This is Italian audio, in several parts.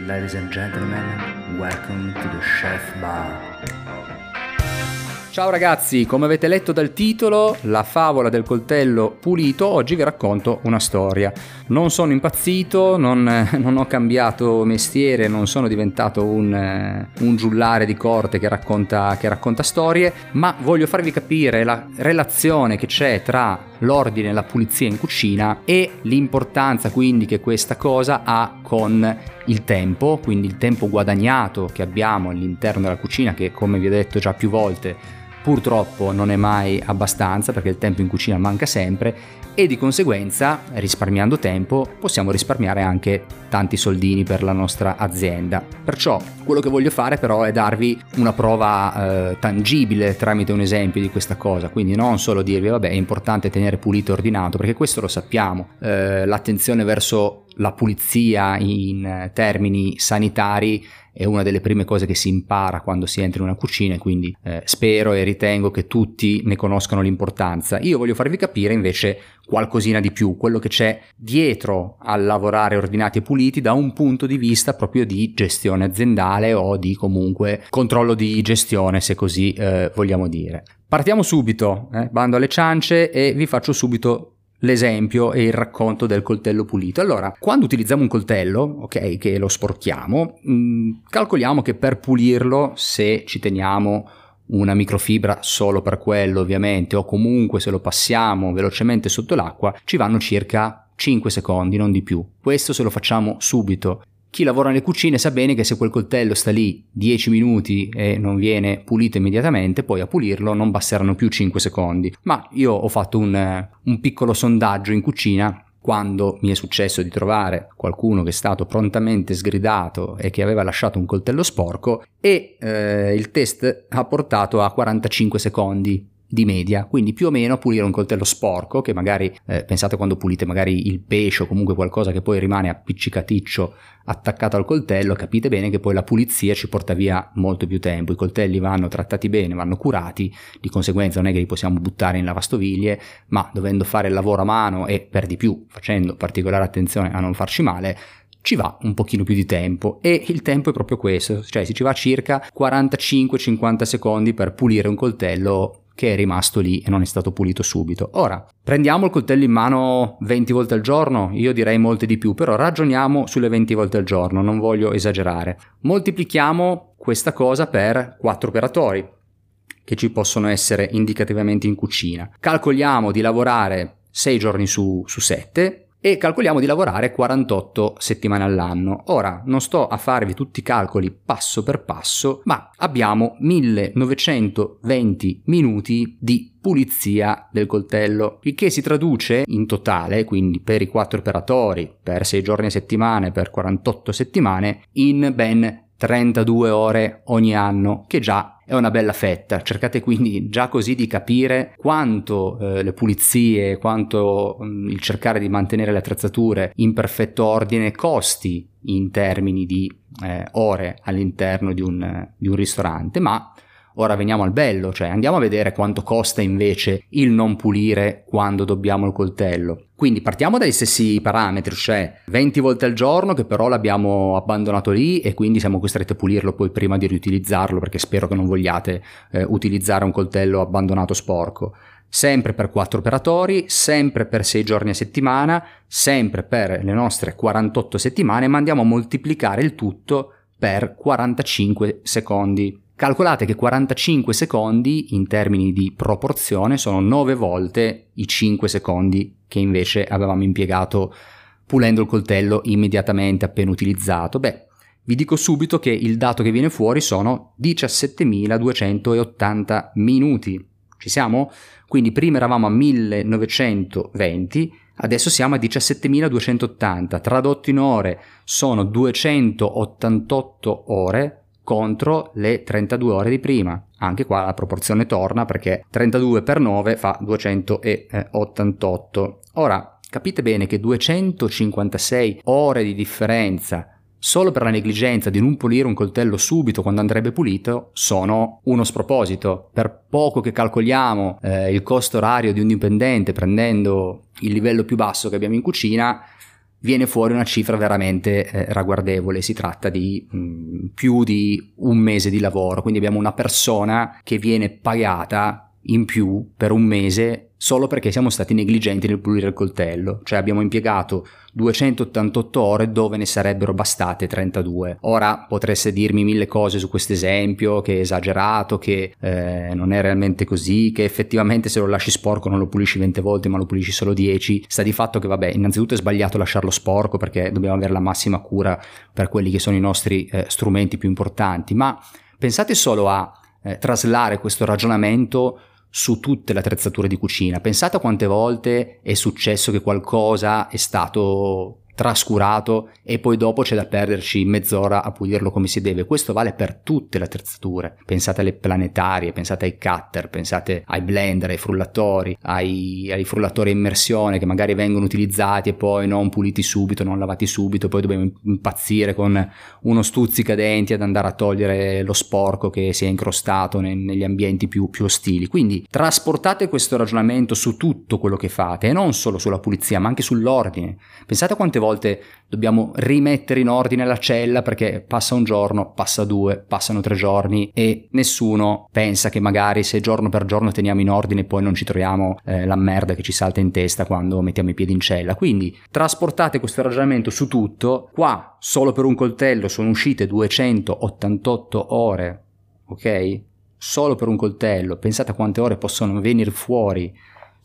Ladies and gentlemen, welcome to the Chef Bar. Ciao ragazzi, come avete letto dal titolo, la favola del coltello pulito, oggi vi racconto una storia. Non sono impazzito, non, non ho cambiato mestiere, non sono diventato un, un giullare di corte che racconta, che racconta storie, ma voglio farvi capire la relazione che c'è tra l'ordine e la pulizia in cucina e l'importanza quindi che questa cosa ha con il tempo, quindi il tempo guadagnato che abbiamo all'interno della cucina che come vi ho detto già più volte purtroppo non è mai abbastanza perché il tempo in cucina manca sempre e di conseguenza risparmiando tempo possiamo risparmiare anche tanti soldini per la nostra azienda. Perciò quello che voglio fare però è darvi una prova eh, tangibile tramite un esempio di questa cosa, quindi non solo dirvi vabbè è importante tenere pulito e ordinato perché questo lo sappiamo, eh, l'attenzione verso la pulizia in termini sanitari è una delle prime cose che si impara quando si entra in una cucina e quindi eh, spero e ritengo che tutti ne conoscano l'importanza. Io voglio farvi capire invece qualcosina di più, quello che c'è dietro al lavorare ordinati e puliti da un punto di vista proprio di gestione aziendale o di comunque controllo di gestione, se così eh, vogliamo dire. Partiamo subito, eh, bando alle ciance e vi faccio subito l'esempio e il racconto del coltello pulito. Allora, quando utilizziamo un coltello, ok, che lo sporchiamo, mh, mm, calcoliamo che per pulirlo, se ci teniamo una microfibra solo per quello ovviamente, o comunque se lo passiamo velocemente sotto l'acqua, ci vanno circa 5 secondi, non di più. Questo se lo facciamo subito chi lavora nelle cucine sa bene che se quel coltello sta lì 10 minuti e non viene pulito immediatamente, poi a pulirlo non basteranno più 5 secondi. Ma io ho fatto un, un piccolo sondaggio in cucina quando mi è successo di trovare qualcuno che è stato prontamente sgridato e che aveva lasciato un coltello sporco e eh, il test ha portato a 45 secondi di media, quindi più o meno pulire un coltello sporco che magari eh, pensate quando pulite magari il pesce o comunque qualcosa che poi rimane appiccicaticcio attaccato al coltello, capite bene che poi la pulizia ci porta via molto più tempo, i coltelli vanno trattati bene, vanno curati, di conseguenza non è che li possiamo buttare in lavastoviglie, ma dovendo fare il lavoro a mano e per di più facendo particolare attenzione a non farci male, ci va un pochino più di tempo. E il tempo è proprio questo, cioè si ci va circa 45-50 secondi per pulire un coltello che è rimasto lì e non è stato pulito subito. Ora, prendiamo il coltello in mano 20 volte al giorno? Io direi molte di più, però ragioniamo sulle 20 volte al giorno, non voglio esagerare. Moltiplichiamo questa cosa per 4 operatori che ci possono essere indicativamente in cucina. Calcoliamo di lavorare 6 giorni su, su 7, e calcoliamo di lavorare 48 settimane all'anno. Ora non sto a farvi tutti i calcoli passo per passo, ma abbiamo 1920 minuti di pulizia del coltello, il che si traduce in totale, quindi per i 4 operatori, per 6 giorni a settimana, per 48 settimane, in ben 32 ore ogni anno, che già è una bella fetta. Cercate quindi già così di capire quanto eh, le pulizie, quanto mh, mm, il cercare di mantenere le attrezzature in perfetto ordine costi in termini di eh, ore all'interno di un, di un ristorante, ma Ora veniamo al bello, cioè andiamo a vedere quanto costa invece il non pulire quando dobbiamo il coltello. Quindi partiamo dai stessi parametri, cioè 20 volte al giorno che però l'abbiamo abbandonato lì e quindi siamo costretti a pulirlo poi prima di riutilizzarlo perché spero che non vogliate eh, utilizzare un coltello abbandonato sporco. Sempre per 4 operatori, sempre per 6 giorni a settimana, sempre per le nostre 48 settimane, ma andiamo a moltiplicare il tutto per 45 secondi. Calcolate che 45 secondi in termini di proporzione sono 9 volte i 5 secondi che invece avevamo impiegato pulendo il coltello immediatamente appena utilizzato. Beh, vi dico subito che il dato che viene fuori sono 17.280 minuti. Ci siamo? Quindi prima eravamo a 1920, adesso siamo a 17.280. Tradotto in ore sono 288 ore contro le 32 ore di prima. Anche qua la proporzione torna perché 32 per 9 fa 288. Ora, capite bene che 256 ore di differenza solo per la negligenza di non pulire un coltello subito quando andrebbe pulito sono uno sproposito. Per poco che calcoliamo eh, il costo orario di un dipendente prendendo il livello più basso che abbiamo in cucina, viene fuori una cifra veramente eh, ragguardevole, si tratta di mh, mm, più di un mese di lavoro, quindi abbiamo una persona che viene pagata in più per un mese solo perché siamo stati negligenti nel pulire il coltello, cioè abbiamo impiegato 288 ore dove ne sarebbero bastate 32. Ora potreste dirmi mille cose su questo esempio, che è esagerato, che eh, non è realmente così, che effettivamente se lo lasci sporco non lo pulisci 20 volte ma lo pulisci solo 10. Sta di fatto che vabbè, innanzitutto è sbagliato lasciarlo sporco perché dobbiamo avere la massima cura per quelli che sono i nostri eh, strumenti più importanti, ma pensate solo a eh, traslare questo ragionamento su tutte le attrezzature di cucina. Pensate a quante volte è successo che qualcosa è stato trascurato e poi dopo c'è da perderci mezz'ora a pulirlo come si deve. Questo vale per tutte le attrezzature. Pensate alle planetarie, pensate ai cutter, pensate ai blender, ai frullatori, ai, ai frullatori a immersione che magari vengono utilizzati e poi non puliti subito, non lavati subito, poi dobbiamo impazzire con uno stuzzicadenti ad andare a togliere lo sporco che si è incrostato ne, negli ambienti più, più ostili. Quindi trasportate questo ragionamento su tutto quello che fate e non solo sulla pulizia ma anche sull'ordine. Pensate quante volte volte dobbiamo rimettere in ordine la cella perché passa un giorno, passa due, passano tre giorni e nessuno pensa che magari se giorno per giorno teniamo in ordine poi non ci troviamo eh, la merda che ci salta in testa quando mettiamo i piedi in cella. Quindi trasportate questo ragionamento su tutto. Qua solo per un coltello sono uscite 288 ore, ok? Solo per un coltello, pensate a quante ore possono venire fuori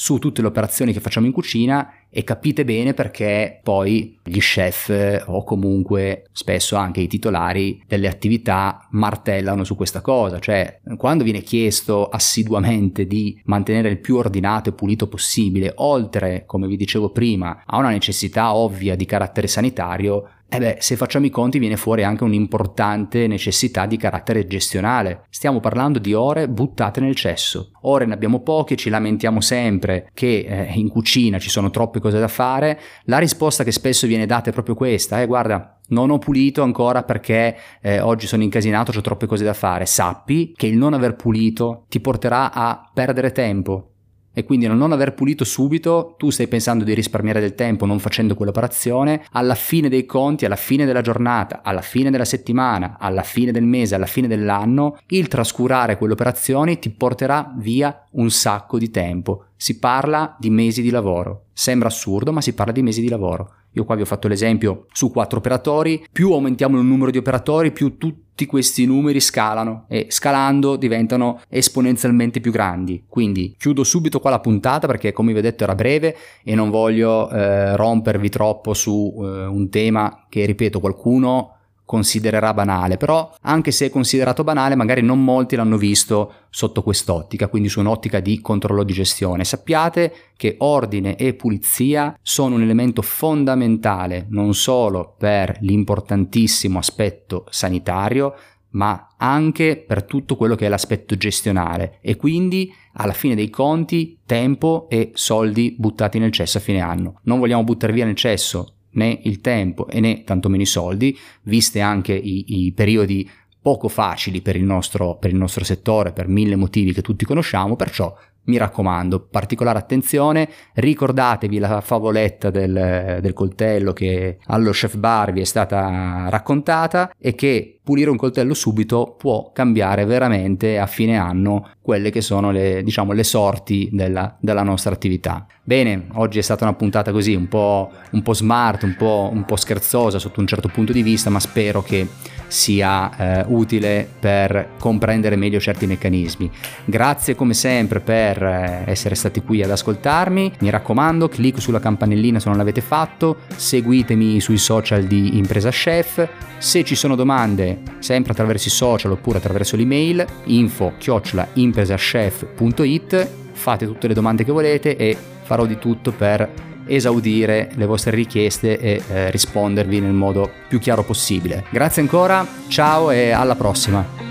su tutte le operazioni che facciamo in cucina e capite bene perché poi gli chef o comunque spesso anche i titolari delle attività martellano su questa cosa, cioè quando viene chiesto assiduamente di mantenere il più ordinato e pulito possibile, oltre, come vi dicevo prima, a una necessità ovvia di carattere sanitario, eh beh, se facciamo i conti viene fuori anche un'importante necessità di carattere gestionale. Stiamo parlando di ore buttate nel cesso. Ore ne abbiamo poche, ci lamentiamo sempre che eh, in cucina ci sono troppe cose da fare. La risposta che spesso viene data è proprio questa, eh, guarda, non ho pulito ancora perché eh, oggi sono incasinato, ho troppe cose da fare. Sappi che il non aver pulito ti porterà a perdere tempo, e quindi nel non aver pulito subito tu stai pensando di risparmiare del tempo non facendo quell'operazione, alla fine dei conti, alla fine della giornata, alla fine della settimana, alla fine del mese, alla fine dell'anno, il trascurare quelle operazioni ti porterà via un sacco di tempo. Si parla di mesi di lavoro. Sembra assurdo, ma si parla di mesi di lavoro. Io qua vi ho fatto l'esempio su quattro operatori, più aumentiamo il numero di operatori, più tutti questi numeri scalano e scalando diventano esponenzialmente più grandi. Quindi chiudo subito qua la puntata perché come vi ho detto era breve e non voglio eh, rompervi troppo su eh, un tema che, ripeto, qualcuno considererà banale, però anche se è considerato banale, magari non molti l'hanno visto sotto quest'ottica, quindi su un'ottica di controllo di gestione. Sappiate che ordine e pulizia sono un elemento fondamentale non solo per l'importantissimo aspetto sanitario, ma anche per tutto quello che è l'aspetto gestionale e quindi alla fine dei conti tempo e soldi buttati nel cesso a fine anno. Non vogliamo buttare via nel cesso né il tempo e né tantomeno i soldi, viste anche i, i periodi poco facili per il, nostro, per il nostro settore, per mille motivi che tutti conosciamo, perciò mi raccomando, particolare attenzione, ricordatevi la favoletta del, del, coltello che allo chef bar vi è stata raccontata e che pulire un coltello subito può cambiare veramente a fine anno quelle che sono le, diciamo, le sorti della, della nostra attività. Bene, oggi è stata una puntata così un po', un po smart, un po', un po' scherzosa sotto un certo punto di vista, ma spero che sia eh, utile per comprendere meglio certi meccanismi. Grazie come sempre per eh, essere stati qui ad ascoltarmi. Mi raccomando, clic sulla campanellina se non l'avete fatto, seguitemi sui social di Impresa Chef. Se ci sono domande, sempre attraverso i social oppure attraverso l'email info impresachef.it fate tutte le domande che volete e farò di tutto per esaudire le vostre richieste e eh, rispondervi nel modo più chiaro possibile. Grazie ancora, ciao e alla prossima!